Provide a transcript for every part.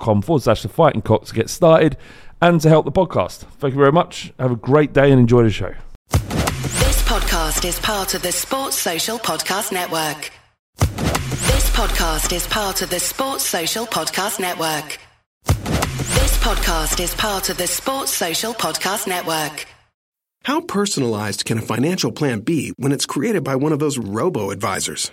forward slash the fighting cock to get started and to help the podcast. Thank you very much. Have a great day and enjoy the show. This podcast is part of the Sports Social Podcast Network. This podcast is part of the Sports Social Podcast Network. This podcast is part of the Sports Social Podcast Network. How personalized can a financial plan be when it's created by one of those robo advisors?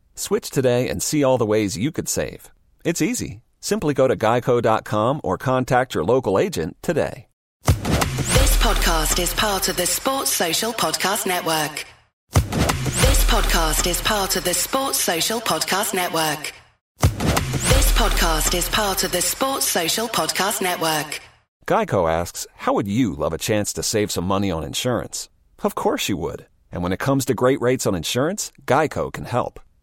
Switch today and see all the ways you could save. It's easy. Simply go to geico.com or contact your local agent today. This podcast is part of the Sports Social Podcast Network. This podcast is part of the Sports Social Podcast Network. This podcast is part of the Sports Social Podcast Network. Geico asks, How would you love a chance to save some money on insurance? Of course you would. And when it comes to great rates on insurance, Geico can help.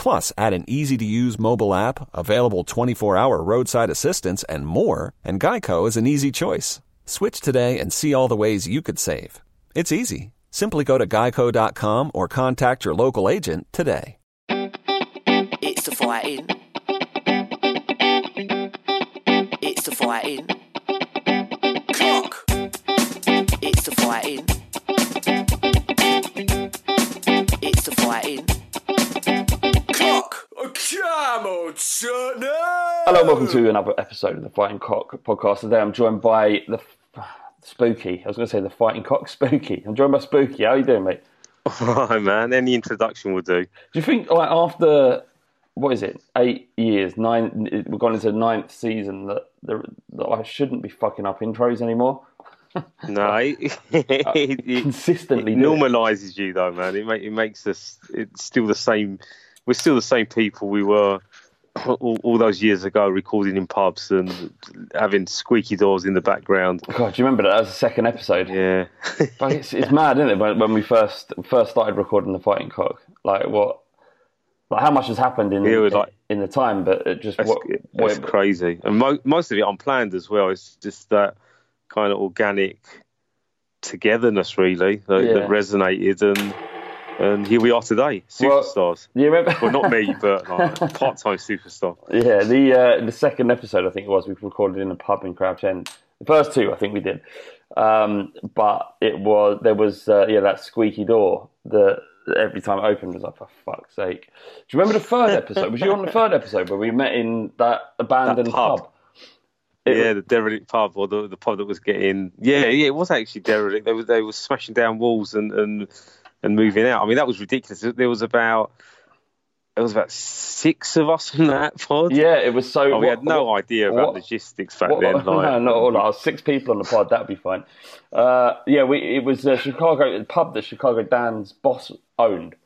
Plus, add an easy to use mobile app, available 24 hour roadside assistance, and more, and Geico is an easy choice. Switch today and see all the ways you could save. It's easy. Simply go to geico.com or contact your local agent today. It's the fighting. It's the fighting. Clock. It's the fighting. Come on, son. Hello and welcome to another episode of the Fighting Cock podcast. Today I'm joined by the Spooky. I was going to say the Fighting Cock Spooky. I'm joined by Spooky. How are you doing, mate? Hi, man. Any introduction will do. Do you think, like, after what is it, eight years, nine, we've gone into the ninth season that, that I shouldn't be fucking up intros anymore? No, it, it, it, Consistently it do it. normalises you, though, man. It, make, it makes us. It's still the same. We're still the same people we were all, all those years ago, recording in pubs and having squeaky doors in the background. God, do you remember that? That was the second episode. Yeah, But it's, it's mad, isn't it? When, when we first first started recording the Fighting Cock, like what, like how much has happened in Yeah, it like- in the time, but it just that's, what, that's what crazy. And mo- most of it unplanned as well. It's just that kind of organic togetherness, really, that, Yeah. that resonated, and and here we are today, superstars. Do you remember? Well, not me, but like, part-time superstar. Yeah, the uh, the second episode I think it was we recorded in a pub in Crouch End. The first two I think we did, um, but it was there was uh, yeah that squeaky door that every time it opened was like for fuck's sake. Do you remember the third episode? Was you on the third episode where we met in that abandoned That pub. pub? Yeah, the derelict pub or the, the pub that was getting yeah, yeah, it was actually derelict. They were they were smashing down walls and and and moving out. I mean, that was ridiculous. There was about there was about six of us in that pod. Yeah, it was so. Oh, we had no what- idea about what- logistics back What- then. Like, no, not all. Like, six people on the pod, that'd be fine. Uh, yeah, we it was uh, Chicago the pub that Chicago Dan's boss owned,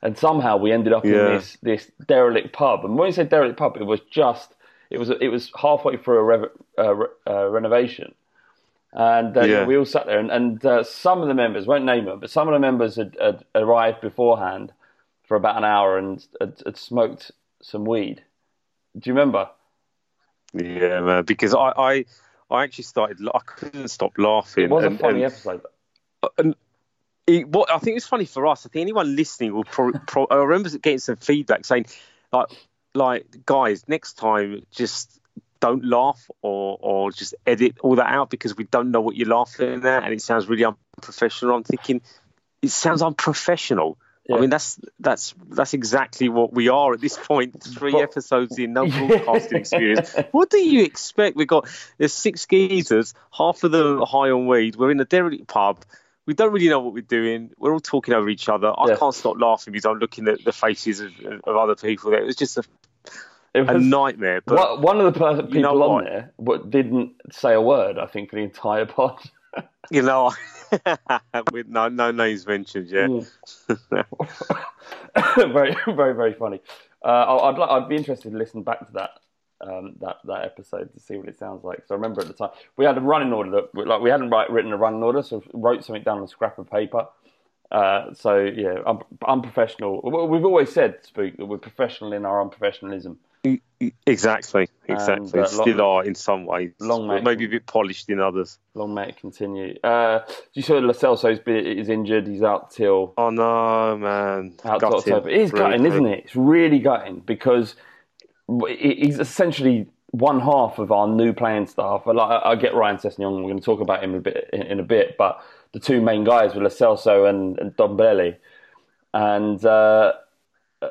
and somehow we ended up in this this derelict pub. And when we say derelict pub, it was just it was it was halfway through a rev, uh, re- uh, renovation. And uh, Yeah. we all sat there, and, and uh, some of the members won't name them, but some of the members had, had arrived beforehand for about an hour and had, had smoked some weed. Do you remember? yeah, man. Because I, I I actually started. I couldn't stop laughing. It was and, a funny and- episode. and it, what I think it's funny for us. I think anyone listening will. Pro, pro, I remember getting some feedback saying, like, like guys, next time just don't laugh or or just edit all that out because we don't know what you're laughing at and it sounds really unprofessional. I'm thinking it sounds unprofessional. Yeah. I mean that's that's that's exactly what we are at this point. Three But- episodes in, no broadcasting experience. What do you expect? We've got there's six geezers, half of them are high on weed. We're in a derelict pub. We don't really know what we're doing. We're all talking over each other. I Yeah. can't stop laughing because I'm looking at the faces of, of other people. There, it was just a, It was a nightmare. But One- of the per- people know on there what, didn't say a word, I think, for the entire pod. you know, with no no names mentioned. Yeah, very, very, very funny. Uh, I'd, li- I'd be interested to listen back to that um, that that episode to see what it sounds like. So I remember at the time we had a running order that like we hadn't write, written a running order, so wrote something down on a scrap of paper. Uh, so yeah, un- unprofessional. Well, We've always said, Spook, that we're professional in our unprofessionalism. Exactly, exactly. uh, Still long- are in some ways, long may- maybe a bit polished in others. Long may it continue. Uh, you saw bit is injured? He's out till Oh no, man! out Gutting. October. It is Really gutting, isn't it? It's really gutting because he's essentially one half of our new playing staff. Like, I get Ryan Sessegnon, we're going to talk about him a bit in, in a bit, but the two main guys were Celso and, and Ndombele. And uh,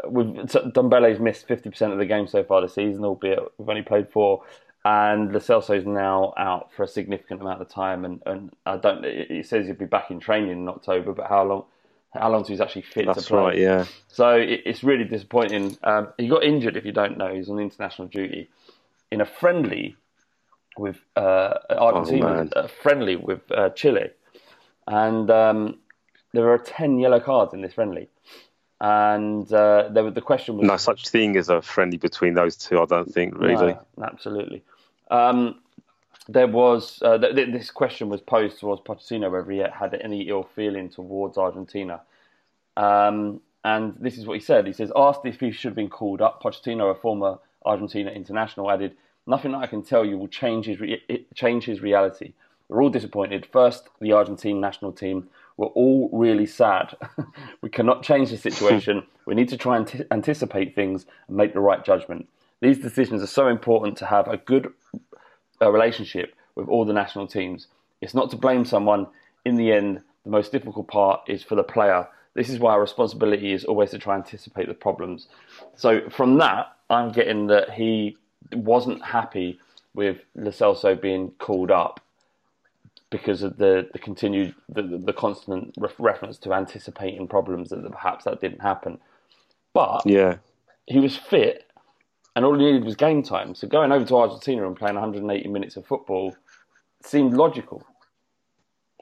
we've, so Ndombele's missed 50% of the game so far this season, albeit we've only played four. And Lo Celso's now out for a significant amount of time. And, and I don't, it says he'll be back in training in October, but how long? How long he's actually fit That's to play? right. Yeah. So it, it's really disappointing. Um, he got injured, if you don't know. He's on international duty in a friendly with uh, Argentina, Oh, a friendly with uh, Chile, and um, there are ten yellow cards in this friendly. And uh, there the question was No such thing as a friendly between those two. I don't think really. no, absolutely. Um, there was uh, th- th- this question was posed towards Pochettino whether he had any ill feeling towards Argentina, um, and this is what he said. He says, asked if he should have been called up. Pochettino, a former Argentina international, added, "Nothing that I can tell you will change his re- change his reality. We're all disappointed. First, the Argentine national team We're all really sad. we cannot change the situation. we need to try and t- anticipate things and make the right judgment. These decisions are so important to have a good uh, relationship with all the national teams. It's not to blame someone. In the end, the most difficult part is for the player. This is why our responsibility is always to try and anticipate the problems. So from that, I'm getting that he wasn't happy with Lo Celso being called up because of the, the continued the, the constant re- reference to anticipating problems that perhaps that didn't happen. But Yeah. he was fit, and all he needed was game time. So going over to Argentina and playing 180 minutes of football seemed logical.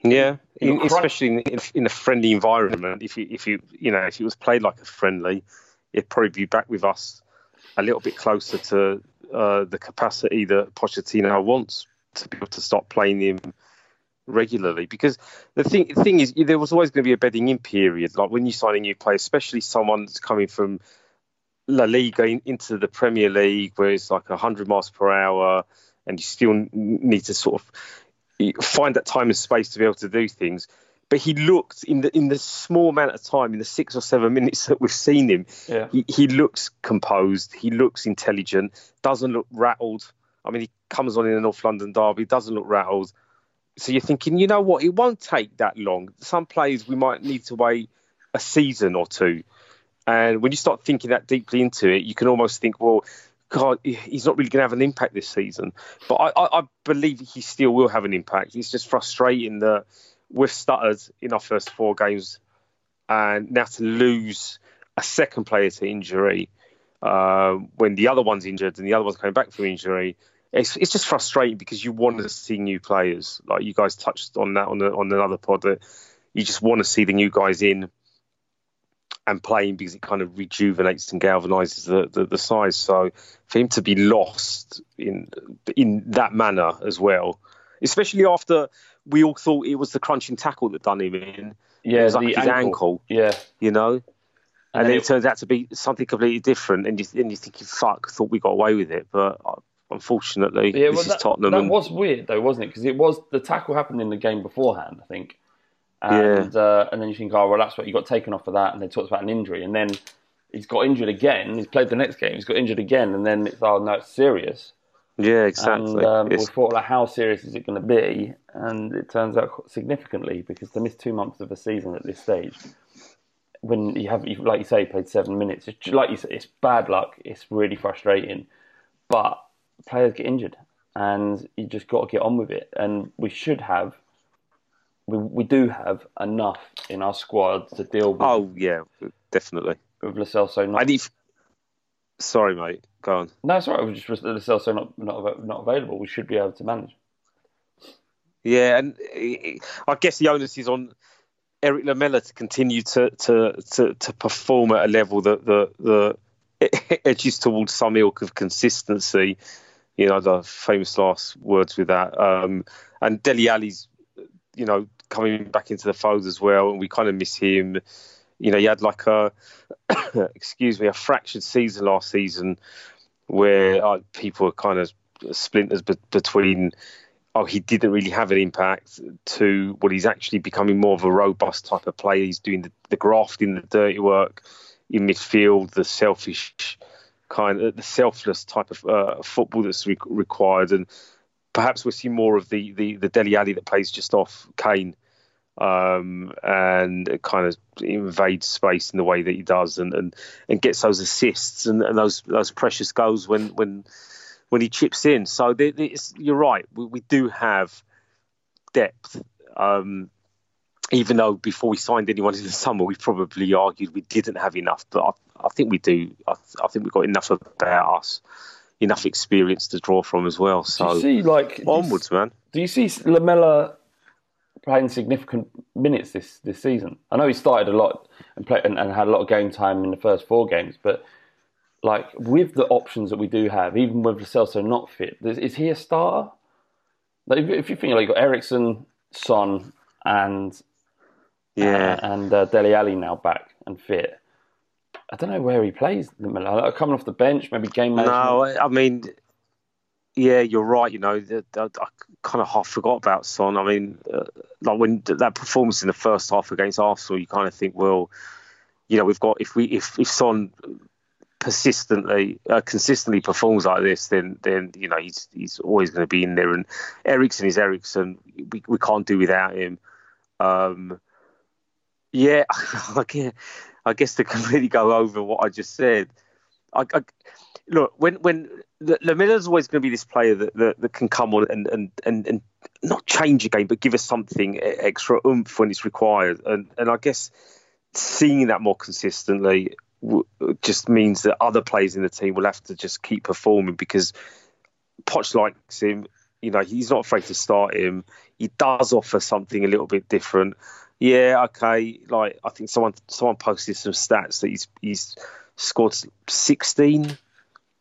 Yeah, in, especially in, in, a friendly environment. If you, if you, you know, if it was played like a friendly, it'd probably be back with us a little bit closer to uh, the capacity that Pochettino wants to be able to start playing him regularly. Because the thing, the thing is, there was always going to be a bedding in period. Like when you sign a new player, especially someone that's coming from La Liga in, into the Premier League, where it's like 100 miles per hour, and you still need to sort of eh, find that time and space to be able to do things. But he looked in the in the small amount of time, in the six or seven minutes that we've seen him, Yeah. he, he looks composed. He looks intelligent. Doesn't look rattled. I mean, he comes on in the North London derby. Doesn't look rattled. So you're thinking, you know what? It won't take that long. Some players we might need to wait a season or two. And when you start thinking that deeply into it, you can almost think, well, God, he's not really going to have an impact this season. But I, I, I believe he still will have an impact. It's just frustrating that we've stuttered in our first four games, and now to lose a second player to injury uh, when the other one's injured and the other one's coming back from injury. It's, it's just frustrating because you want to see new players. Like you guys touched on that on the, on another pod that you just want to see the new guys in and playing because it kind of rejuvenates and galvanizes the, the, the size. So for him to be lost in in that manner as well, especially after we all thought it was the crunching tackle that done him in. Yeah, it was like the his ankle. Yeah, you know. And, And then it- it turns out to be something completely different, and you and you thinking, "Fuck!" Thought we got away with it, but uh, unfortunately, yeah. this well, is that, Tottenham. that and, was weird though, wasn't it? Because it was the tackle happened in the game beforehand, I think. And uh, and then you think, oh well, that's what you got taken off for that, and they talked about an injury, and then he's got injured again. He's played the next game, he's got injured again, and then it's oh no, it's serious. yeah, exactly. And um, we thought, like, how serious is it going to be? And it turns out significantly because to miss two months of a season at this stage, when you have, like you say, played seven minutes, it's, like you say, it's bad luck. It's really frustrating, but players get injured, and you just got to get on with it. And we should have, we we do have enough in our squad to deal with, oh yeah, definitely. with Celso not I need. Sorry, mate. Go on. No, it's all right. It was just Celso not not not available. We should be able to manage. Yeah, and I guess the onus is on Erik Lamela to continue to to to, to perform at a level that the the edges towards some ilk of consistency. You know, the famous last words with that. Um, and Dele Alli's, you know, coming back into the fold as well, and we kind of miss him. You know, he had like a, excuse me, a fractured season last season, where uh, people were kind of splinters be- between oh, he didn't really have an impact to what he's actually becoming more of a robust type of player. He's doing the, the grafting, the dirty work in midfield, the selfish kind of, the selfless type of uh, football that's re- required. And perhaps we'll see more of the, the, the Dele Alli that plays just off Kane um, and kind of invades space in the way that he does and, and, and gets those assists and, and those those precious goals when when when he chips in. So there, there's- you're right. We, we do have depth. Um, even though before we signed anyone in the summer, we probably argued we didn't have enough. But I, think we do. I, I think we've got enough about us, enough experience to draw from as well. Do So you see, like, you onwards, man. Do you see Lamela playing significant minutes this, this season? I know he started a lot and, play, and, and had a lot of game time in the first four games, but like with the options that we do have, even with Lo Celso not fit, is, is he a starter? Like, if, if you think like you got Eriksen, Son, and Yeah. uh, and uh, Dele Alli now back and fit. I don't know where he plays. Like, coming off the bench, maybe game management. No, I mean, yeah, you're right. You know, the, the, I kind of half forgot about Son. I mean, uh, like when that performance in the first half against Arsenal, you kind of think, well, you know, we've got if we if if Son persistently uh, consistently performs like this, then then you know he's he's always going to be in there. And Eriksen is Eriksen. We we can't do without him. Um, yeah, I guess, I guess to completely go over what I just said. I, I look when when Lamela's always going to be this player that, that, that can come on and, and, and, and not change a game, but give us something extra oomph when it's required. And and I guess seeing that more consistently just means that other players in the team will have to just keep performing because Poch likes him. You know, he's not afraid to start him. He does offer something a little bit different. Yeah, okay. Like I think someone someone posted some stats that he's he's scored 16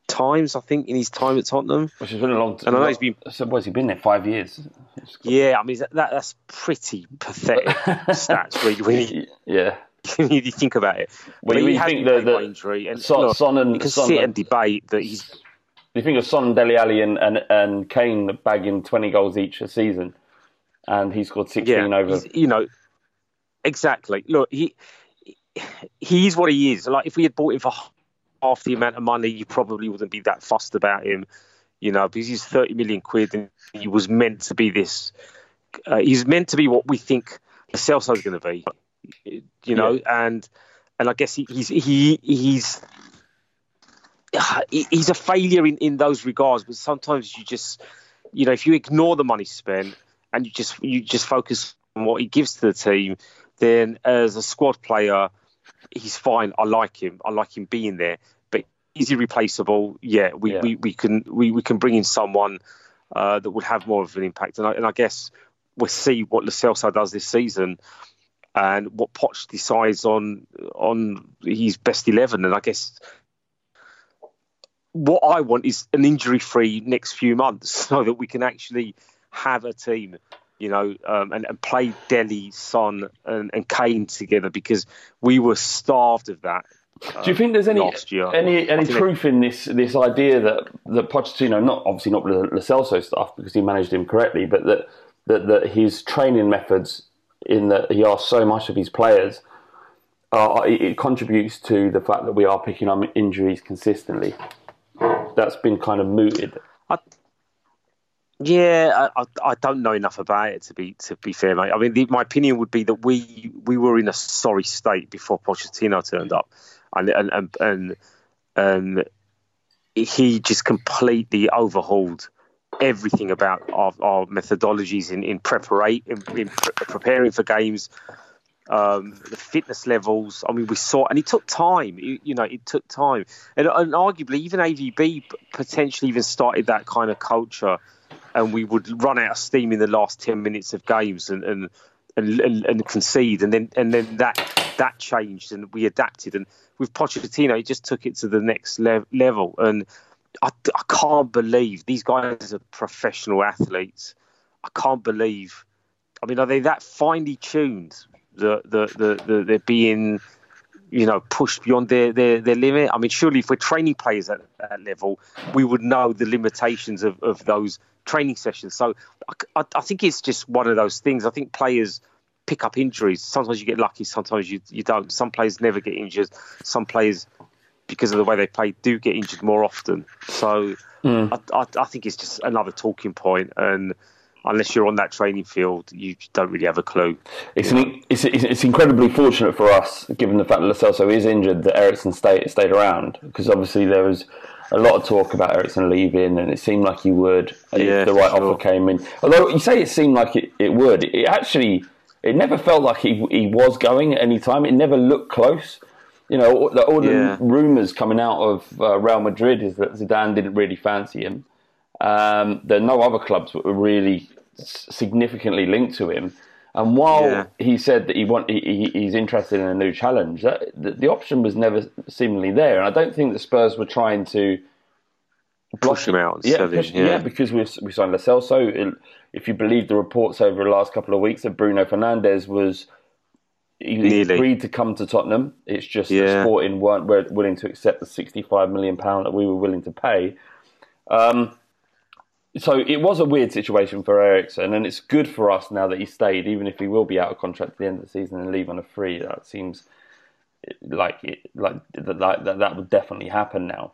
times, I think, in his time at Tottenham. Which has been a long time. And I know he's been. So, what's he been there? Five years. Yeah, I mean that, that's pretty pathetic stats. You, when you, yeah. you think about it, Well, but you think the- the- injury, and Son- look, Son and- you can Son sit and- debate that he's you think of Son, Dele Alli, and, and, and Kane bagging 20 goals each a season? And he scored 16 yeah, over. you know, exactly. Look, he he's what he is. Like if we had bought him for half the amount of money, you probably wouldn't be that fussed about him. You know, because he's thirty million quid, and he was meant to be this. Uh, he's meant to be what we think Celso's going to be. You know, and and I guess he, he's he he's he's a failure in, in those regards. But sometimes you just, you know, if you ignore the money spent and you just you just focus on what he gives to the team, then as a squad player, he's fine. I like him. I like him being there. But is he replaceable? Yeah, we, Yeah. we, we can we, we can bring in someone uh, that would have more of an impact. And I, and I guess we'll see what Lo Celso does this season and what Poch decides on on his best eleven. And I guess what I want is an injury-free next few months, so that we can actually have a team, you know, um, and, and play Dele, Son, and, and Kane together because we were starved of that. Do you think there's any year. any any think truth in this this idea that that Pochettino, not obviously not with the Lo Celso stuff because he managed him correctly, but that that, that his training methods in that he asks so much of his players, uh, it, it contributes to the fact that we are picking up injuries consistently. That's been kind of mooted. Yeah, I, I, don't know enough about it to be to be fair, mate. I mean, the, my opinion would be that we we were in a sorry state before Pochettino turned up, and and and, and um, he just completely overhauled everything about our, our methodologies in in, preparate, in, in pre- preparing for games, um, the fitness levels. I mean, we saw, and it took time. You, you know, it took time, and, and arguably even AVB potentially even started that kind of culture, and we would run out of steam in the last ten minutes of games and and and, and, and concede, and then and then that that changed, and we adapted, and with Pochettino, he just took it to the next le- level, and. I, I can't believe these guys are professional athletes. I can't believe. I mean, are they that finely tuned that the, the, the, they're being, you know, pushed beyond their, their, their limit? I mean, surely if we're training players at that level, we would know the limitations of, of those training sessions. So I, I, think it's just one of those things. I think players pick up injuries. Sometimes you get lucky, sometimes you, you don't. Some players never get injured. Some players because of the way they play, do get injured more often. So hmm. I, I, I think it's just another talking point, and unless you're on that training field, you don't really have a clue. It's, an, it's, it's it's incredibly fortunate for us, given the fact that Celso is injured, that Eriksen stayed stayed around because obviously there was a lot of talk about Eriksen leaving, and it seemed like he would Yeah, if the right sure. offer came in. Although you say it seemed like it, it would, it actually it never felt like he he was going at any time. It never looked close. You know, all the, all the Yeah. rumours coming out of uh, Real Madrid is that Zidane didn't really fancy him. Um, there are no other clubs that were really significantly linked to him. And while Yeah. he said that he want he, he- he's interested in a new challenge, that, the, the option was never seemingly there. And I don't think the Spurs were trying to Push him out yeah, push- yeah. yeah, because we we signed Celso. It- If you believe the reports over the last couple of weeks, that Bruno Fernandes was he agreed to come to Tottenham. It's just Yeah. Sporting weren't willing to accept the sixty-five million pound that we were willing to pay. Um, so it was a weird situation for Eriksen, and it's good for us now that he stayed, even if he will be out of contract at the end of the season and leave on a free. That seems like it, like that, that that would definitely happen now.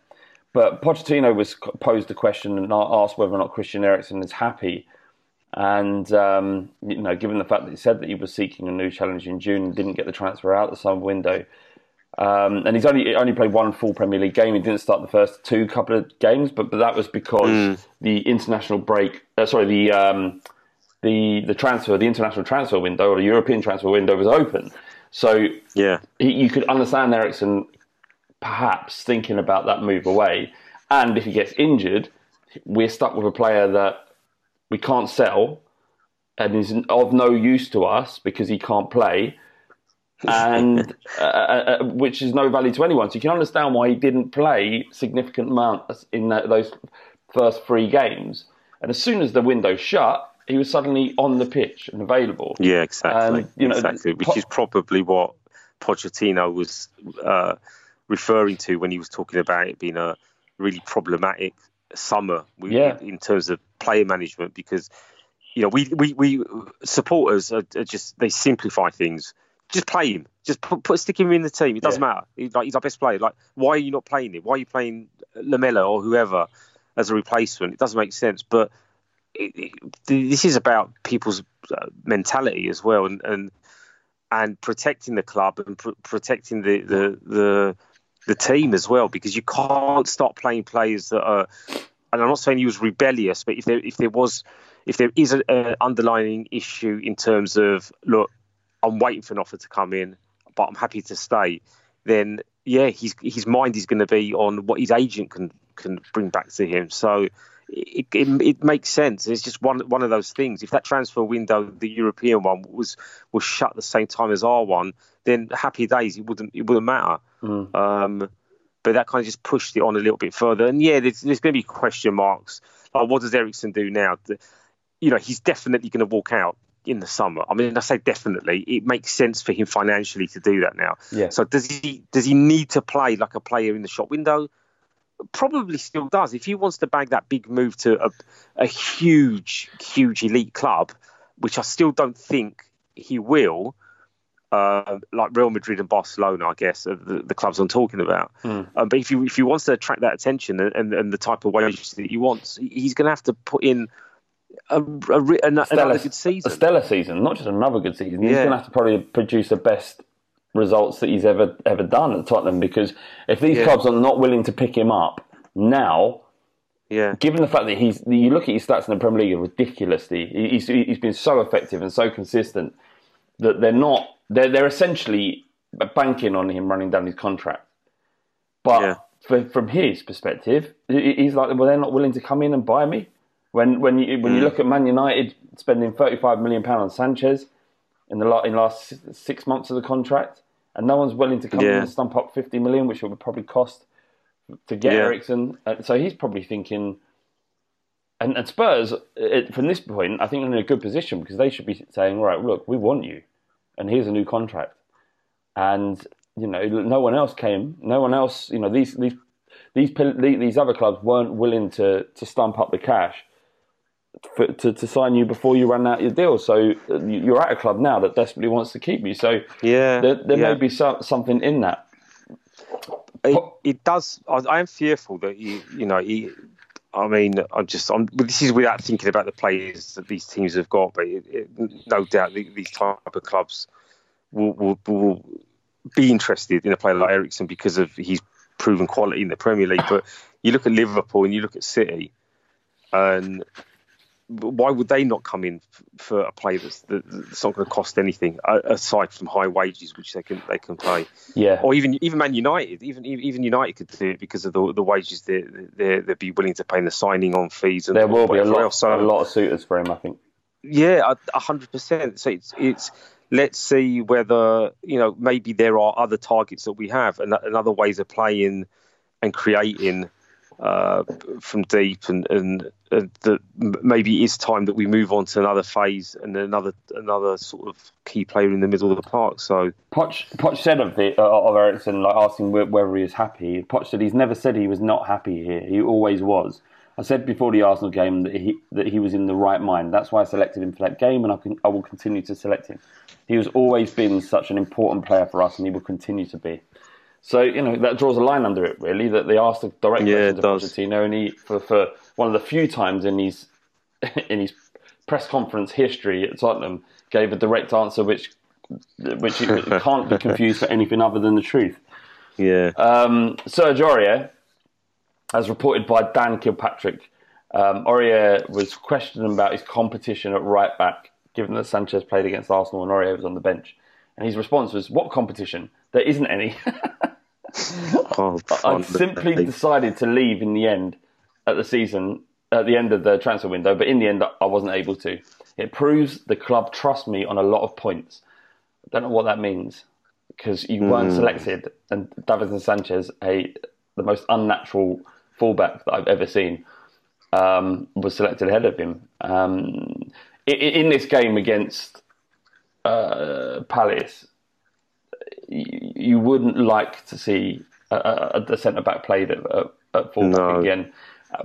But Pochettino was posed a question and asked whether or not Christian Eriksen is happy. And um, you know, given the fact that he said that he was seeking a new challenge in June and didn't get the transfer out the summer window, um, and he's only only played one full Premier League game. He didn't start the first two couple of games, but, but that was because mm. the international break. Uh, sorry, the um, the the transfer, the international transfer window or the European transfer window was open. So yeah, he, you could understand Eriksen perhaps thinking about that move away. And if he gets injured, we're stuck with a player that we can't sell and is of no use to us because he can't play, and uh, uh, uh, which is no value to anyone. So you can understand why he didn't play significant amounts in that, those first three games. And as soon as the window shut, he was suddenly on the pitch and available. Yeah, exactly. You know, exactly, which is probably what Pochettino was uh, referring to when he was talking about it being a really problematic summer yeah. in terms of player management because you know we we, we supporters are, are just they simplify things just play him. Just put, put stick him in the team. It doesn't yeah. matter. He's like he's our best player. Like why are you not playing him? Why are you playing Lamela or whoever as a replacement? It doesn't make sense. But it, it, this is about people's uh, mentality as well and and and protecting the club and pr- protecting the, the the the team as well because you can't start playing players that are. And I'm not saying he was rebellious, but if there if there was if there is an underlying issue in terms of look, I'm waiting for an offer to come in, but I'm happy to stay, then yeah, his his mind is going to be on what his agent can can bring back to him. So it, it, it, makes sense. It's just one one of those things. If that transfer window, the European one, was was shut the same time as our one, then happy days. It wouldn't it wouldn't matter. Mm. Um, but that kind of just pushed it on a little bit further. And yeah, there's, there's going to be question marks. Like, what does Eriksen do now? You know, he's definitely going to walk out in the summer. I mean, I say definitely. It makes sense for him financially to do that now. Yeah. So does he does he need to play like a player in the shop window? Probably still does. If he wants to bag that big move to a, a huge, huge elite club, which I still don't think he will, uh, like Real Madrid and Barcelona, I guess, are the, the clubs I'm talking about. Mm. Um, but if you if he wants to attract that attention and, and, and the type of wages that he wants, he's going to have to put in a, a, a, stellar, another good season, a stellar season, not just another good season. He's yeah. going to have to probably produce the best results that he's ever ever done at Tottenham because if these yeah. clubs are not willing to pick him up now. Yeah. Given the fact that he's, you look at his stats in the Premier League are ridiculously. He's, he's been so effective and so consistent that they're not they're they're essentially banking on him running down his contract. But yeah. for, from his perspective, he's like, well, they're not willing to come in and buy me. When when you when you look at Man United spending thirty five million pound on Sanchez in the in the last six months of the contract, and no one's willing to come yeah. in and stump up fifty million, which it would probably cost to get yeah. Eriksen. Uh, so he's probably thinking. And, and Spurs, it, from this point, I think they're in a good position because they should be saying, right, look, we want you and here's a new contract. And you know, no one else came. No one else. You know, these these these these other clubs weren't willing to to stump up the cash for, to to sign you before you run out your deal. So uh, you're at a club now that desperately wants to keep you. So yeah, there, there yeah. may be some, something in that. It, it does. I, I, am fearful that you you know he, I mean, I'm just. I'm, this is without thinking about the players that these teams have got, but it, it, no doubt these type of clubs will, will, will, be interested in a player like Eriksen because of his proven quality in the Premier League. But you look at Liverpool and you look at City, and why would they not come in for a play that's, that's not going to cost anything aside from high wages, which they can they can pay? Yeah. Or even even Man United, even even United could do it because of the the wages they they they'd be willing to pay in the signing on fees. And there will be a lot, else. So, a lot of suitors for him, I think. Yeah, hundred percent. So it's it's let's see whether you know maybe there are other targets that we have and, and other ways of playing and creating uh, from deep, and and, and that maybe it is time that we move on to another phase and another another sort of key player in the middle of the park. So Poch, Poch said of the uh, of Eriksen, like asking whether he is happy. Poch said he's never said he was not happy here. He always was. I said before the Arsenal game that he that he was in the right mind. That's why I selected him for that game, and I can I will continue to select him. He has always been such an important player for us, and he will continue to be. So you know that draws a line under it, really. That they asked the direct Yeah, question to. Pochettino, and he for, for one of the few times in his in his press conference history at Tottenham gave a direct answer, which which can't be confused for anything other than the truth. yeah, Um, Serge Aurier, as reported by Dan Kilpatrick, um, Aurier was questioned about his competition at right back, given that Sanchez played against Arsenal and Aurier was on the bench. And his response was, "What competition? There isn't any." oh, I simply decided to leave in the end at the season, at the end of the transfer window, but in the end, I wasn't able to. It proves the club trust me on a lot of points. I don't know what that means because you weren't selected, and Davinson Sanchez, a the most unnatural fullback that I've ever seen, um, was selected ahead of him. Um, i- i- in this game against uh, Palace, you, you wouldn't like to see a, a, a centre back played at, at, at fullback No. again,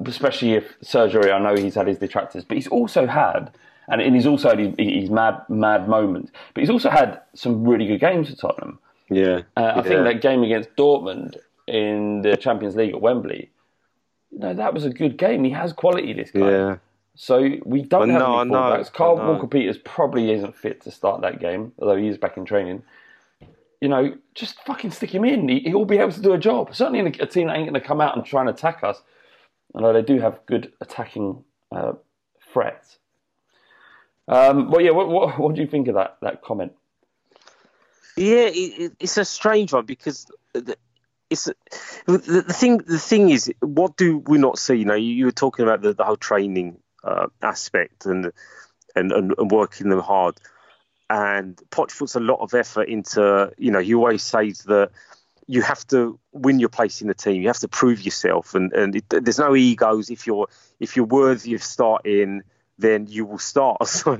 especially if surgery. I know he's had his detractors, but he's also had, and, and he's also had his, his mad mad moments, but he's also had some really good games for Tottenham. yeah, Uh, I think that game against Dortmund in the Champions League at Wembley, you know, that was a good game. He has quality, this guy. yeah. So we don't I have I any fullbacks. Kyle I know. Walker Peters probably isn't fit to start that game, although he is back in training. You know, just fucking stick him in. He, he'll be able to do a job. Certainly in a, a team that ain't going to come out and try and attack us. Although they do have good attacking uh, threats. Um, well, yeah, what, what, what do you think of that, that comment? Yeah, it, it's a strange one because the- it's the, the thing. The thing is, what do we not see? You know, you, you were talking about the, the whole training uh, aspect and, and and and working them hard, and Poch puts a lot of effort into. You know, he always says that you have to win your place in the team. You have to prove yourself, and and it, there's no egos. If you're if you're worthy of starting, then you will start. So,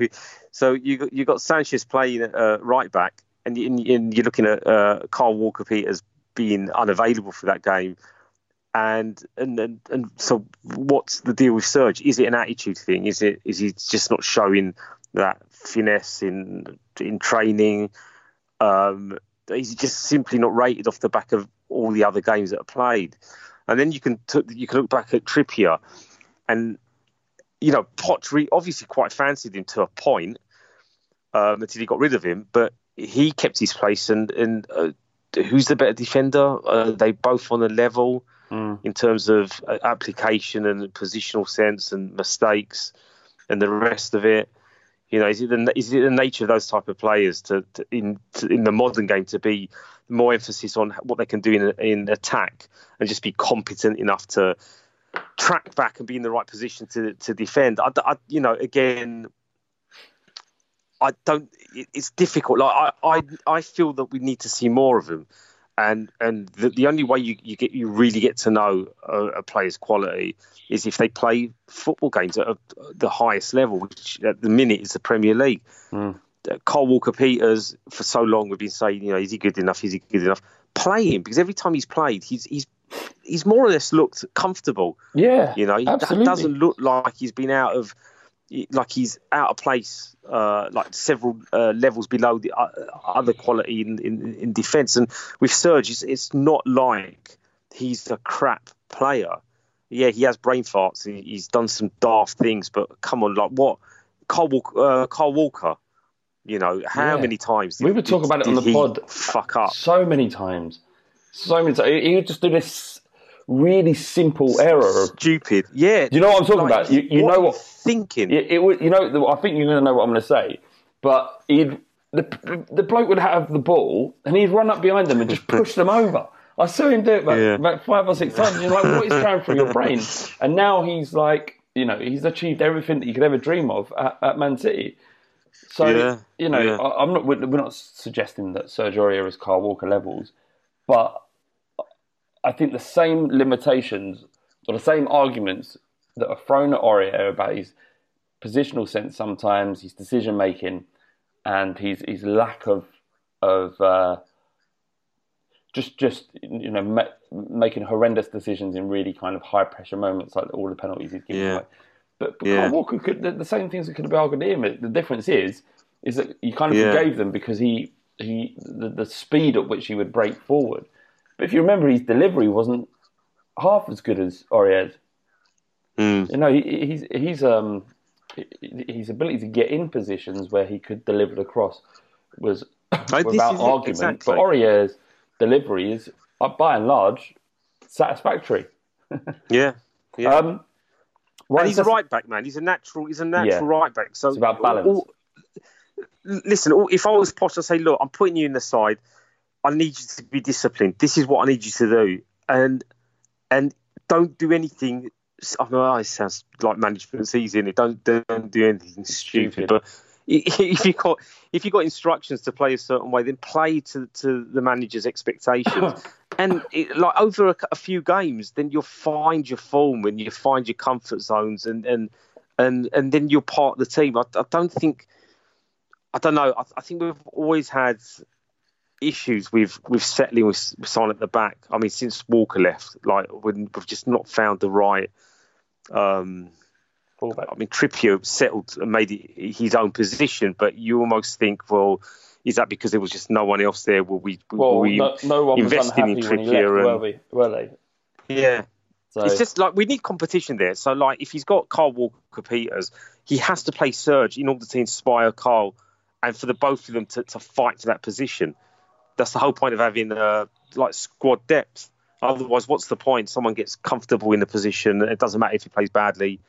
so you you got Sanchez playing uh, right back, and, you, and you're looking at uh, Kyle Walker Peters being unavailable for that game. And, and and and so what's the deal with Serge? Is it an attitude thing? Is it is he just not showing that finesse in in training? Um, he's just simply not rated off the back of all the other games that are played. And then you can t- you can look back at Trippier, and you know re- obviously quite fancied him to a point um, until he got rid of him, but he kept his place. And and uh, who's the better defender? Uh, they both on a level in terms of uh, application and positional sense and mistakes and the rest of it. You know, is it the is it the nature of those type of players to, to in to, in the modern game to be more emphasis on what they can do in in attack and just be competent enough to track back and be in the right position to to defend? I, I you know, again, I don't. it- It's difficult. Like I, I, I feel that we need to see more of them, and and the, the only way you, you get you really get to know a, a player's quality is if they play football games at a, the highest level, which at the minute is the Premier League. Uh, Kyle Walker Peters for so long we've been saying, you know, is he good enough? Is he good enough? Play him because every time he's played, he's he's he's more or less looked comfortable. Yeah, You know, he absolutely. doesn't look like he's been out of, like he's out of place, uh, like several uh, levels below the uh, other quality in, in, in defence. And with Serge, it's, it's not like he's a crap player. Yeah, he has brain farts. He's done some daft things, but come on, like what? Kyle Walker, uh, Kyle Walker you know, how Yeah. many times We were talking about it on the pod. Fuck up. so many times, so many times. He would just do this really simple error. Of, Stupid. Yeah. you know what I'm talking about? You, you what know what? Thinking. It, it would. You know. I think you're going to know what I'm going to say. But he'd the the bloke would have the ball and he'd run up behind them and just push them over. I saw him do it about, Yeah. about five or six times. You're like, what is going through your brain? And now he's like, you know, he's achieved everything that you could ever dream of at, at Man City. So Yeah, you know, yeah. I, I'm not. We're we're not suggesting that Sergio Aurier is Kyle Walker levels, but I think the same limitations or the same arguments that are thrown at Aurier about his positional sense sometimes, his decision making, and his his lack of of uh, just just you know ma- making horrendous decisions in really kind of high pressure moments like all the penalties he's given Yeah. away. But, but Yeah. Walker could the, the same things that could have been argued him. The difference is is that you kind of Yeah. forgave them because he he the, the speed at which he would break forward. But if you remember, his delivery wasn't half as good as Aurier's. Mm. You know, he, he's he's um his ability to get in positions where he could deliver the cross was this without argument. exactly. But Aurier's delivery is, uh, by and large, satisfactory. Yeah. Yeah. Um, and he's a right back, man. He's a natural. He's a natural Yeah. right back. So It's about balance. all- listen, all- if I was Poch, I'd say, look, I'm putting you in the side. I need you to be disciplined. This is what I need you to do, and and don't do anything. I know it sounds like management's easy, and it don't don't do anything stupid. Stupid. But if you got if you got instructions to play a certain way, then play to to the manager's expectations. and it, like over a, a few games, then you'll find your form and you find your comfort zones, and and and and then you're part of the team. I, I don't think. I don't know. I, I think we've always had issues with with settling with, with at the back. I mean, since Walker left, like we've just not found the right. Um, fullback. I mean, Trippier settled and made it his own position, but you almost think, well, is that because there was just no one else there? Will we? Well, we no, no one was investing in he left, Trippier were, we, were they? yeah. So, It's just like we need competition there. So, like, if he's got Kyle Walker Peters, he has to play Serge in order to inspire Carl and for the both of them to, to fight for that position. That's the whole point of having uh, like squad depth. Otherwise, what's the point? Someone gets comfortable in the position. It doesn't matter if he plays badly.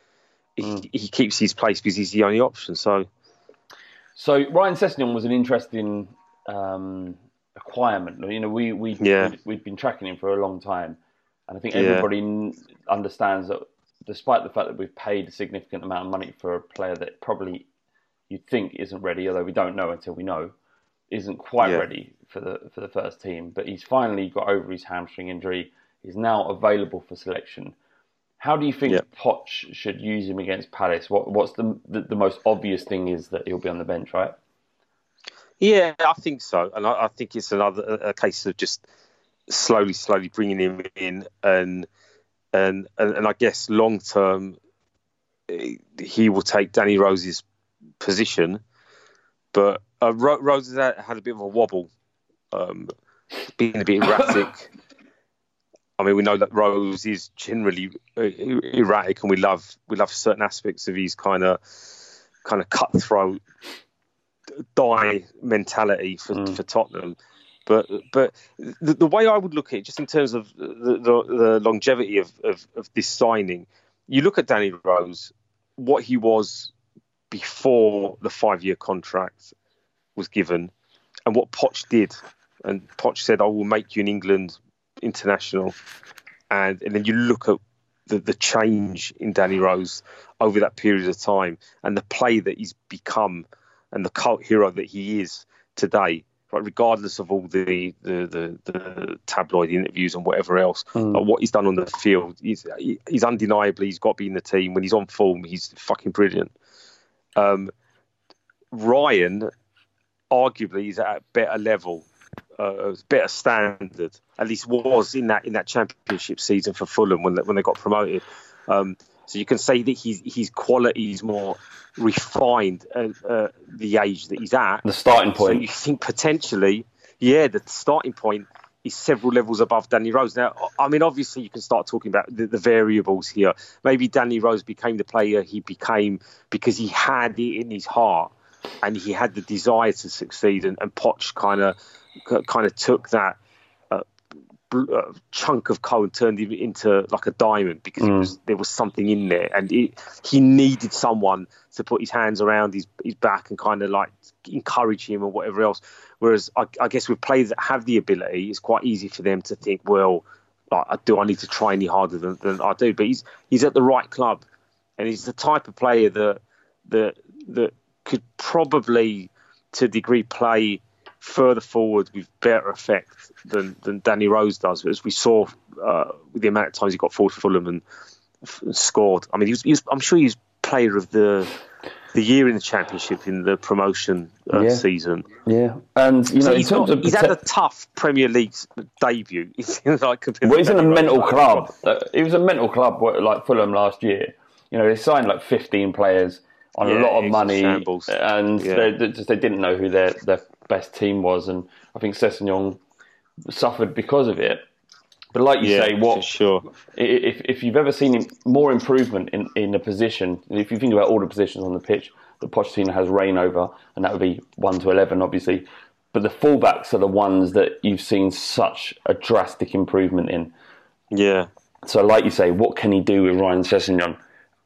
He, he keeps his place because he's the only option. So, So Ryan Sessegnon was an interesting um, acquirement. You know, we we Yeah. we'd, we'd been tracking him for a long time, and I think everybody n- understands that, despite the fact that we've paid a significant amount of money for a player that probably you'd think isn't ready, although we don't know until we know, isn't quite Yeah. ready for the for the first team. But he's finally got over his hamstring injury. He's now available for selection. How do you think Yeah. Poch should use him against Palace? What what's the, the the most obvious thing is that he'll be on the bench, right? yeah, I think so. And I, I think it's another a, case of just slowly, slowly bringing him in, and and and, and I guess long term, eh, he will take Danny Rose's position. But uh, Ro- Rose has had, had a bit of a wobble, um, being a bit erratic. I mean, we know that Rose is generally uh, erratic, and we love we love certain aspects of his kind of kind of cutthroat die mentality for, for Tottenham. But but the, the way I would look at it, just in terms of the, the, the longevity of, of, of this signing, you look at Danny Rose, what he was before the five year contract was given, and what Poch did. And Poch said, I will make you an England international. And, and then you look at the, the change in Danny Rose over that period of time and the play that he's become and the cult hero that he is today, right, regardless of all the, the, the, the tabloid interviews and whatever else, like what he's done on the field, he's, he- he's undeniably, he's got to be in the team. When he's on form, he's fucking brilliant. Um, Ryan, arguably, is at a better level, uh, better standard. At least was in that in that championship season for Fulham when they, when they got promoted. Um, so you can say that his his quality is more refined at uh, the age that he's at. The starting point. So you think potentially, yeah, the starting point is several levels above Danny Rose. Now, I mean, obviously, you can start talking about the, the variables here. Maybe Danny Rose became the player he became because he had it in his heart and he had the desire to succeed. And, and Poch kind of kind of took that uh, uh, chunk of coal and turned him into like a diamond because it was, there was something in there, and it, he needed someone to put his hands around his his back and kind of like encourage him or whatever else. Whereas I, I guess with players that have the ability, it's quite easy for them to think, well, like, do I need to try any harder than, than I do? But he's he's at the right club, and he's the type of player that that that could probably, to a degree, play further forward with better effect than, than Danny Rose does. As we saw uh, with the amount of times he got forward for Fulham and f- scored. I mean, he was, he was, I'm sure he was player of the the year in the championship in the promotion uh, Yeah. season. Yeah, and you know, So he's, got- of he's had a tough Premier League debut. He's like well, he's in a mental club. Uh, He was a mental club like Fulham last year. You know, they signed like 15 players on a lot of money, shambles. and Yeah. they, they just they didn't know who their their best team was, and I think Sessegnon suffered because of it. But like you Yeah, say, what sure. if if you've ever seen more improvement in in a position, if you think about all the positions on the pitch that Pochettino has reign over, and that would be one to eleven, obviously. But the fullbacks are the ones that you've seen such a drastic improvement in. Yeah, So, like you say, what can he do with Ryan Sessegnon?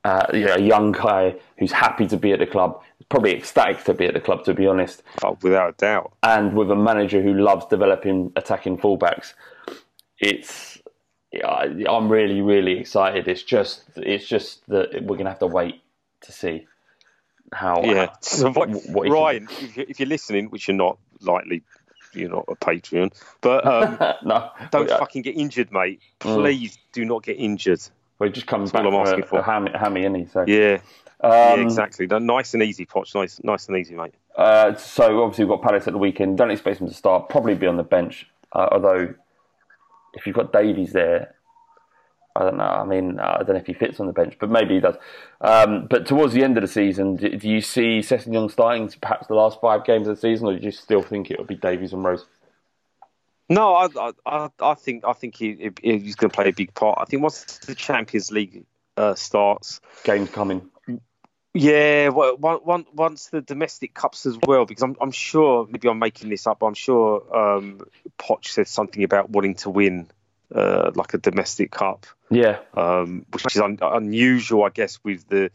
Uh, you know, a young guy who's happy to be at the club, probably ecstatic to be at the club, to be honest, oh, without a doubt. and with a manager who loves developing attacking fullbacks. It's yeah, I'm really, really excited. It's just, it's just that we're gonna have to wait to see how. Yeah. So what, what Ryan, if you're, if you're listening, which you're not likely, you're not a Patreon, but um, no, don't uh, fucking get injured, mate. Please do not get injured. Well, he just comes all back I'm asking a, for. a hammy, hammy, isn't he? So, Yeah. yeah, Um, exactly. Nice and easy, Poch. Nice, nice and easy, mate. Uh, so obviously we've got Palace at the weekend. Don't expect him to start. Probably be on the bench. Uh, although, if you've got Davies there, I don't know. I mean, uh, I don't know if he fits on the bench, but maybe he does. Um, but towards the end of the season, do, do you see Sessegnon starting perhaps the last five games of the season, or do you still think it will be Davies and Rose? No, I, I- I, think, I think he, he- he's going to play a big part. I think once the Champions League uh, starts, Games coming. Yeah, well, one, one, once the domestic cups as well, because I'm, I'm sure, maybe I'm making this up, but I'm sure um, Poch said something about wanting to win uh, like a domestic cup, Yeah, um, which is un, unusual, I guess, with the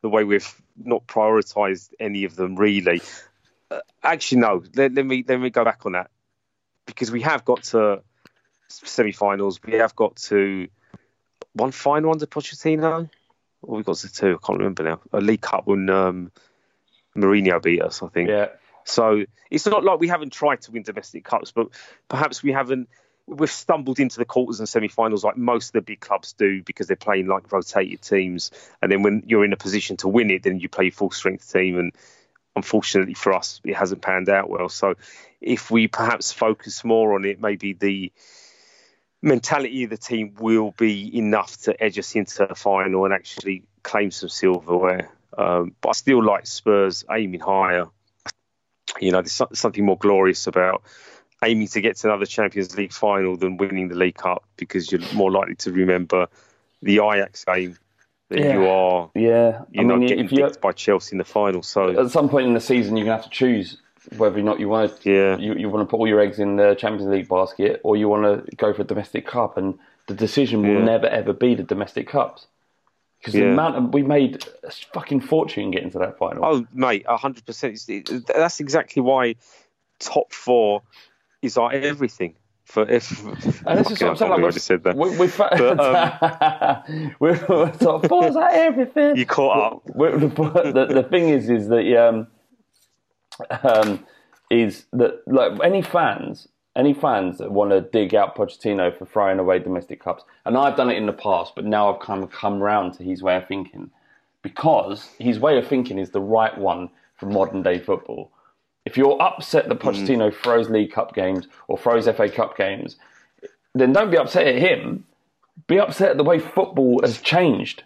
the way we've not prioritised any of them really. Uh, actually, no. Let, let me let me go back on that because we have got to semi-finals. We have got to one final under Pochettino. Or we got to two. I can't remember now. A League Cup when um, Mourinho beat us, I think. yeah. So it's not like we haven't tried to win domestic cups, but perhaps we haven't. We've stumbled into the quarters and semi-finals like most of the big clubs do because they're playing like rotated teams, and then when you're in a position to win it, then you play your full strength team. And unfortunately for us, it hasn't panned out well. So if we perhaps focus more on it, maybe the mentality of the team will be enough to edge us into the final and actually claim some silverware. Um, but I still like Spurs aiming higher. You know, there's something more glorious about aiming to get to another Champions League final than winning the League Cup because you're more likely to remember the Ajax game than Yeah. you are, Yeah. you I mean, getting if you dicked by Chelsea in the final. So, at some point in the season, you're gonna have to choose whether or not you want to Yeah. you, you want to put all your eggs in the Champions League basket or you want to go for a domestic cup, and the decision will Yeah. never ever be the domestic cups because the amount of, we made a fucking fortune getting to that final. oh, mate, 100%. That's exactly why top four is like everything. For if, and this is what I'm saying. Like, just said that. we we fa- we're, we're top four's like everything. You caught up. We're- the, the, the thing is, is that um, um, is that like any fans, any fans that want to dig out Pochettino for throwing away domestic cups, and I've done it in the past, but now I've kind of come round to his way of thinking because his way of thinking is the right one for modern day football. If you're upset that hmm. Pochettino froze League Cup games or throws FA Cup games, then don't be upset at him. Be upset at the way football has changed.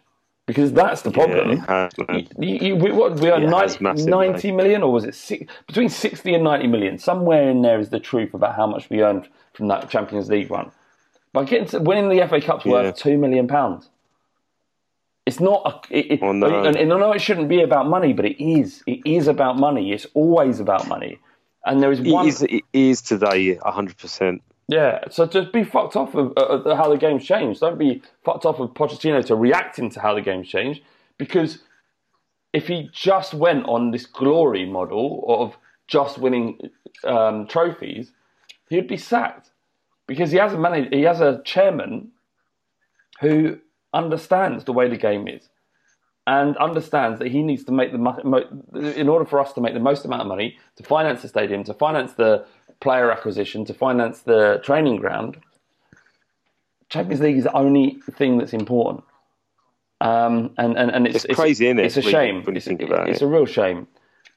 Because that's the problem. has. You, you, we, what, we are has 90, massively. 90 million, or was it six, between 60 and 90 million? Somewhere in there is the truth about how much we earned from that Champions League run. By getting to, winning the FA Cup's Yeah. worth £2 million. It's not, a, it, it, Oh, no. and, and I know it shouldn't be about money, but it is. It is about money. It's always about money. And there is one. It is, it is today, 100%. Yeah, so just be fucked off of uh, uh, how the game's changed. Don't be fucked off of Pochettino to reacting to how the game's changed. Because if he just went on this glory model of just winning um, trophies, he'd be sacked. Because he has a manager, he has a chairman who understands the way the game is and understands that he needs to make the mo- in order for us to make the most amount of money to finance the stadium, to finance the player acquisition, to finance the training ground. Champions League is the only thing that's important. Um, and, and, and it's, It's crazy, isn't it, It's a shame. when you it's, think about it's it? a real shame.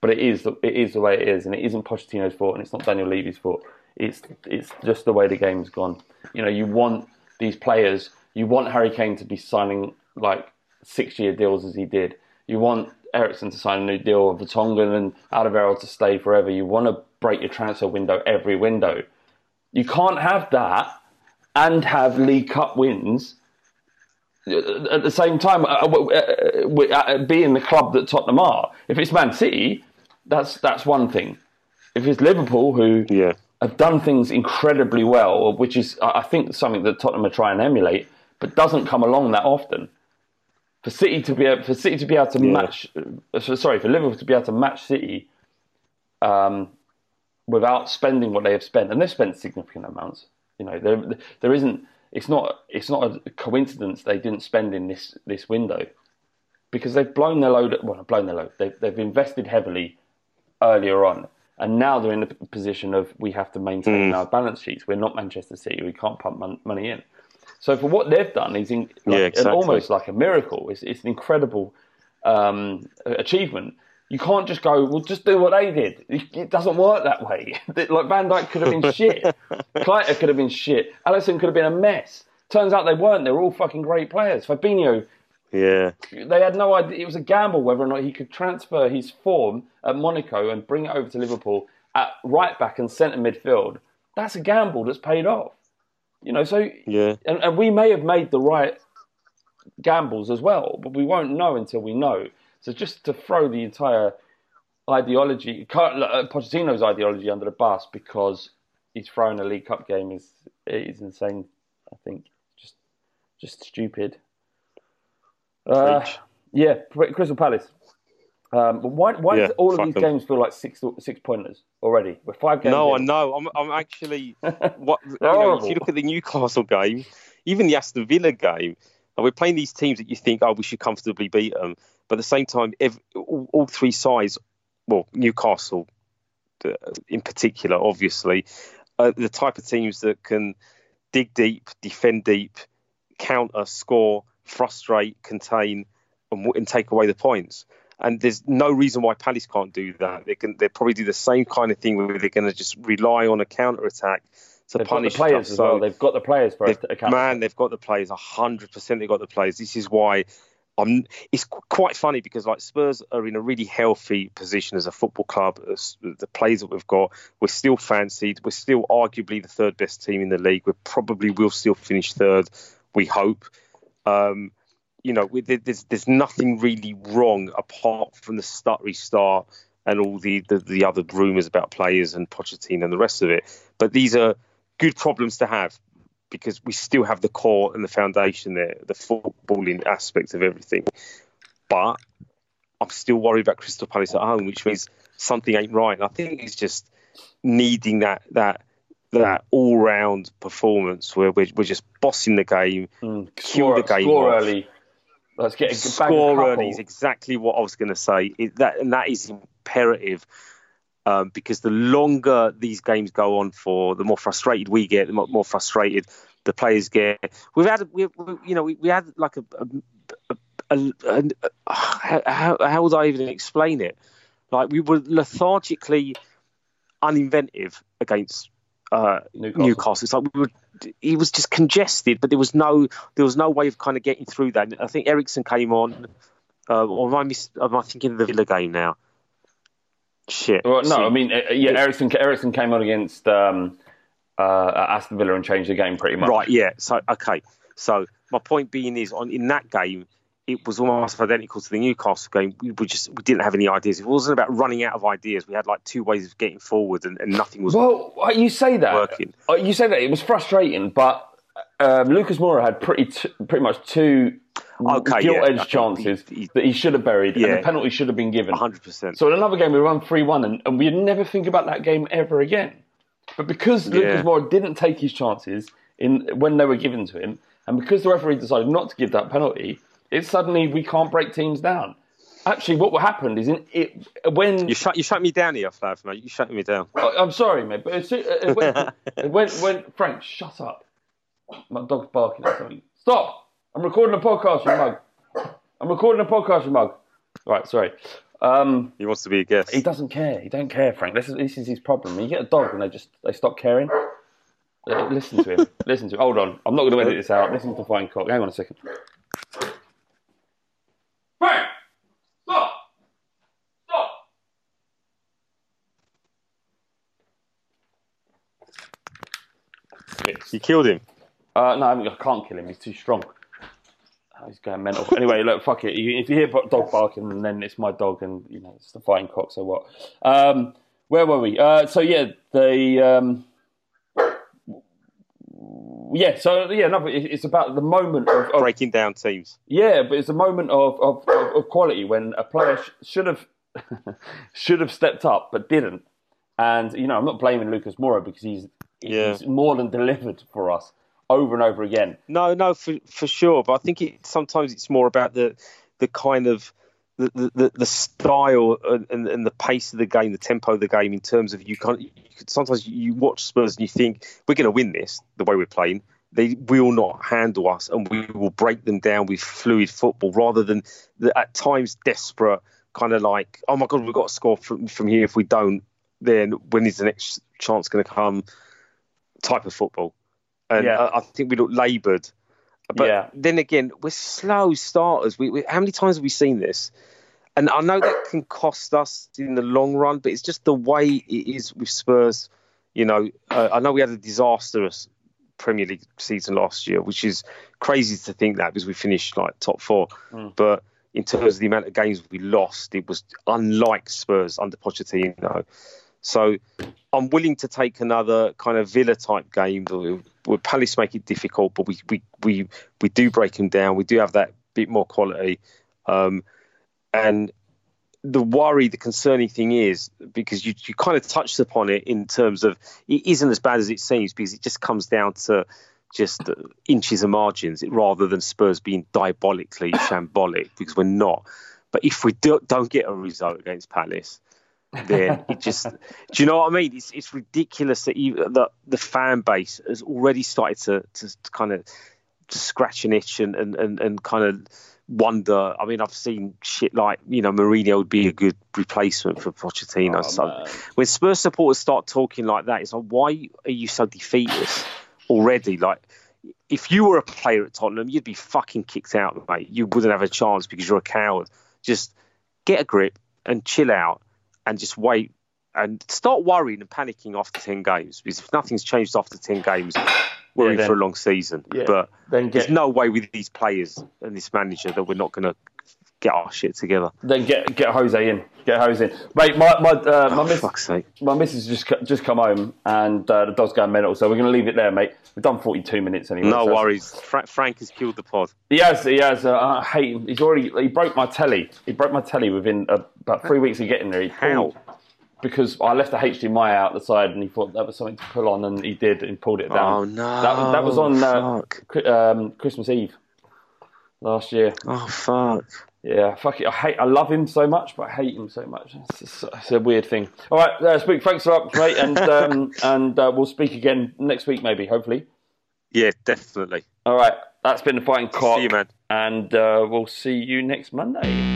But it is, the, it is the way it is, and it isn't Pochettino's fault, and it's not Daniel Levy's fault. It's it's just the way the game's gone. You know, you want these players, you want Harry Kane to be signing like six-year deals as he did. You want Eriksen to sign a new deal, Vertonghen and Alderweireld to stay forever. You want to break your transfer window every window. You can't have that and have League Cup wins at the same time. Uh, uh, uh, being the club that Tottenham are, if it's Man City, that's that's one thing. If it's Liverpool, who Yeah. have done things incredibly well, which is I I think something that Tottenham are trying to emulate, but doesn't come along that often. For City to be able, for City to be able to Yeah. match, uh, sorry, for Liverpool to be able to match City, um, without spending what they have spent, and they've spent significant amounts. You know, there there isn't. It's not. It's not a coincidence they didn't spend in this this window, because they've blown their load. Well, blown their load. They've they've invested heavily earlier on, and now they're in the position of we have to maintain our balance sheets. We're not Manchester City. We can't pump mon- money in. So for what they've done is in, like, Yeah, exactly. almost like a miracle. It's, it's an incredible um, achievement. You can't just go, well, just do what they did. It it doesn't work that way. like Van Dijk could have been shit. Keita could have been shit. Alisson could have been a mess. Turns out they weren't. They were all fucking great players. Fabinho, Yeah. they had no idea. It was a gamble whether or not he could transfer his form at Monaco and bring it over to Liverpool at right back and centre midfield. That's a gamble that's paid off. You know, so Yeah. and, and we may have made the right gambles as well, but we won't know until we know. So just to throw the entire ideology, uh, Pochettino's ideology under the bus because he's throwing a League Cup game is is insane. I think just just stupid. Uh, yeah, Crystal Palace. Um, but why why Yeah, does all of these them. games feel like six six pointers already? We're five games. No, I know. I'm, I'm actually. What you know, if you look at the Newcastle game, even the Aston Villa game, and we're playing these teams that you think, oh, we should comfortably beat them. But at the same time, ev all, all three sides, well, Newcastle uh, in particular, obviously, are the type of teams that can dig deep, defend deep, counter, score, frustrate, contain, and, and take away the points. And there's no reason why Palace can't do that. They can. They probably do the same kind of thing where they're going to just rely on a counter attack to They've got the punish players stuff. as So well. They've got the players for they've- a, a man, they've got the players. hundred percent, they've got the players. This is why I'm. It's quite funny because like Spurs are in a really healthy position as a football club. As the players that we've got, we're still fancied. We're still arguably the third best team in the league. We probably will still finish third. We hope. Um, you know, there's there's nothing really wrong apart from the stuttery start and all the, the, the other rumours about players and Pochettino and the rest of it. But these are good problems to have because we still have the core and the foundation there, the footballing aspect of everything. But I'm still worried about Crystal Palace at home, which means something ain't right. And I think it's just needing that that that all round performance where we're, we're just bossing the game, mm, kill score, the game score off. early. Let's get a Score early is exactly what I was going to say. It, that and that is imperative um, because the longer these games go on for, the more frustrated we get, the more, more frustrated the players get. We've had, we, we, you know, we, we had like a, a, a, a, a, a how, how would I even explain it? Like we were lethargically uninventive against uh, Newcastle. Newcastle. It's like we were, he was just congested, but there was no there was no way of kind of getting through that. I think Eriksen came on, uh, or am I, mis- am I thinking of the Villa game now? Shit. Well, no, See, I mean, uh, yeah, Eriksen, Eriksen came on against um, uh, Aston Villa and changed the game pretty much. Right, yeah. So okay. So my point being is on in that game, it was almost identical to the Newcastle game. We were just we didn't have any ideas. It wasn't about running out of ideas. We had like two ways of getting forward, and, and nothing was. Well, uh, you say that. Working. Uh, You say that it was frustrating, but um, Lucas Moura had pretty t- pretty much two Okay, gilt yeah, I edged think chances he- he- that he should have buried, and the penalty should have been given. hundred percent. So in another game, we run three one, and, and we'd never think about that game ever again. But because Yeah. Lucas Moura didn't take his chances in when they were given to him, and because the referee decided not to give that penalty, it's suddenly we can't break teams down. Actually, what will happened is in it when You shut you shut me down here, Flav, mate. You shut me down. I'm sorry, mate, but it's, uh, it went, it went, when Frank, shut up. My dog's barking at something. Stop! I'm recording a podcast, you mug. I'm recording a podcast, you mug. Right, sorry. Um, He wants to be a guest. he doesn't care. He don't care, Frank. This is, this is his problem. You get a dog and they just they stop caring. Uh, Listen to him. Listen to him. Hold on. I'm not going to edit this out. Listen to Fine Cock. Hang on a second. Frank! Stop! Stop! You killed him. Uh, no, I, haven't- I can't kill him. He's too strong. Oh, he's going mental. anyway, look, fuck it. You, if you hear dog barking, then it's my dog, and you know it's the fighting cock. So what? Um, where were we? Uh, so yeah, the um, yeah. So yeah, no, it's about the moment of, of Breaking down teams. yeah, but it's a moment of of, of, of quality when a player sh- should have should have stepped up but didn't. And you know, I'm not blaming Lucas Moura because he's Yeah. he's more than delivered for us over and over again. No, no, for for sure. But I think it sometimes it's more about the the kind of the the, the, style and, and, the pace of the game, the tempo of the game. In terms of you can't. You could, sometimes you watch Spurs and you think we're going to win this the way we're playing. They will not handle us, and we will break them down with fluid football rather than the, at times desperate kind of like, oh my god, we've got to score from from here. If we don't, then when is the next chance going to come? Type of football and Yeah. I, I think we look laboured. But Yeah. then again, we're slow starters. We, we how many times have we seen this? And I know that can cost us in the long run, but it's just the way it is with Spurs. You know, uh, I know we had a disastrous Premier League season last year, which is crazy to think that because we finished like top four. But in terms of the amount of games we lost, it was unlike Spurs under Pochettino. So I'm willing to take another kind of Villa type game where Palace make it difficult, but we we we, we do break them down. We do have that bit more quality. Um, and the worry, the concerning thing is because you, you kind of touched upon it in terms of it isn't as bad as it seems because it just comes down to just inches of margins rather than Spurs being diabolically shambolic because we're not. But if we do, don't get a result against Palace, then it just do you know what I mean? It's it's ridiculous that you, the the fan base has already started to to, to kind of scratch an itch and, and, and, and kind of wonder. I mean, I've seen shit like you know Mourinho would be a good replacement for Pochettino. Oh, so when Spurs supporters start talking like that, it's like why are you so defeatist already? Like. If you were a player at Tottenham, you'd be fucking kicked out, mate. You wouldn't have a chance because you're a coward. Just get a grip and chill out and just wait and start worrying and panicking after 10 games because if nothing's changed after 10 games we're Yeah, in then- for a long season. Yeah, but then there's no way with these players and this manager that we're not going to get our shit together Then get get Jose in. Get Jose in, mate. My my uh, my oh, miss, my missus just just come home and uh, the dog's going mental. So we're going to leave it there, mate. We've done 42 minutes anyway. no so- worries Fra- Frank has killed the pod He has. He has. Uh, I hate him. He's already. He broke my telly. He broke my telly within uh, about three weeks of getting there. He How? pulled- Because I left the HDMI out the side, and he thought that was something to pull on, and he did, and pulled it down. Oh, no. That was, that was on uh, um, Christmas Eve last year. oh fuck Yeah, fuck it. I hate. I love him so much, but I hate him so much. It's, it's, it's a weird thing. All right, uh, speak. Thanks a lot, mate, and um, and uh, we'll speak again next week, maybe, hopefully. yeah definitely All right, that's been the fighting cock. see you man and uh, we'll see you next Monday.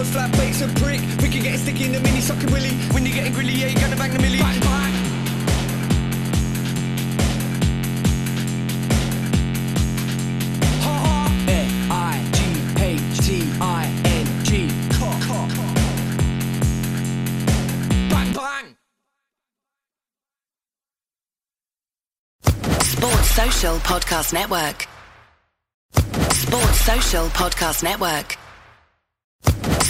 Everybody flat bait's a prick. We can get sticky in the mini sucking willy. When you're getting grilly, yeah, you're gonna bang the millie. Bang, bang. Bang, bang! Sports Social Podcast Network. Sports Social Podcast Network.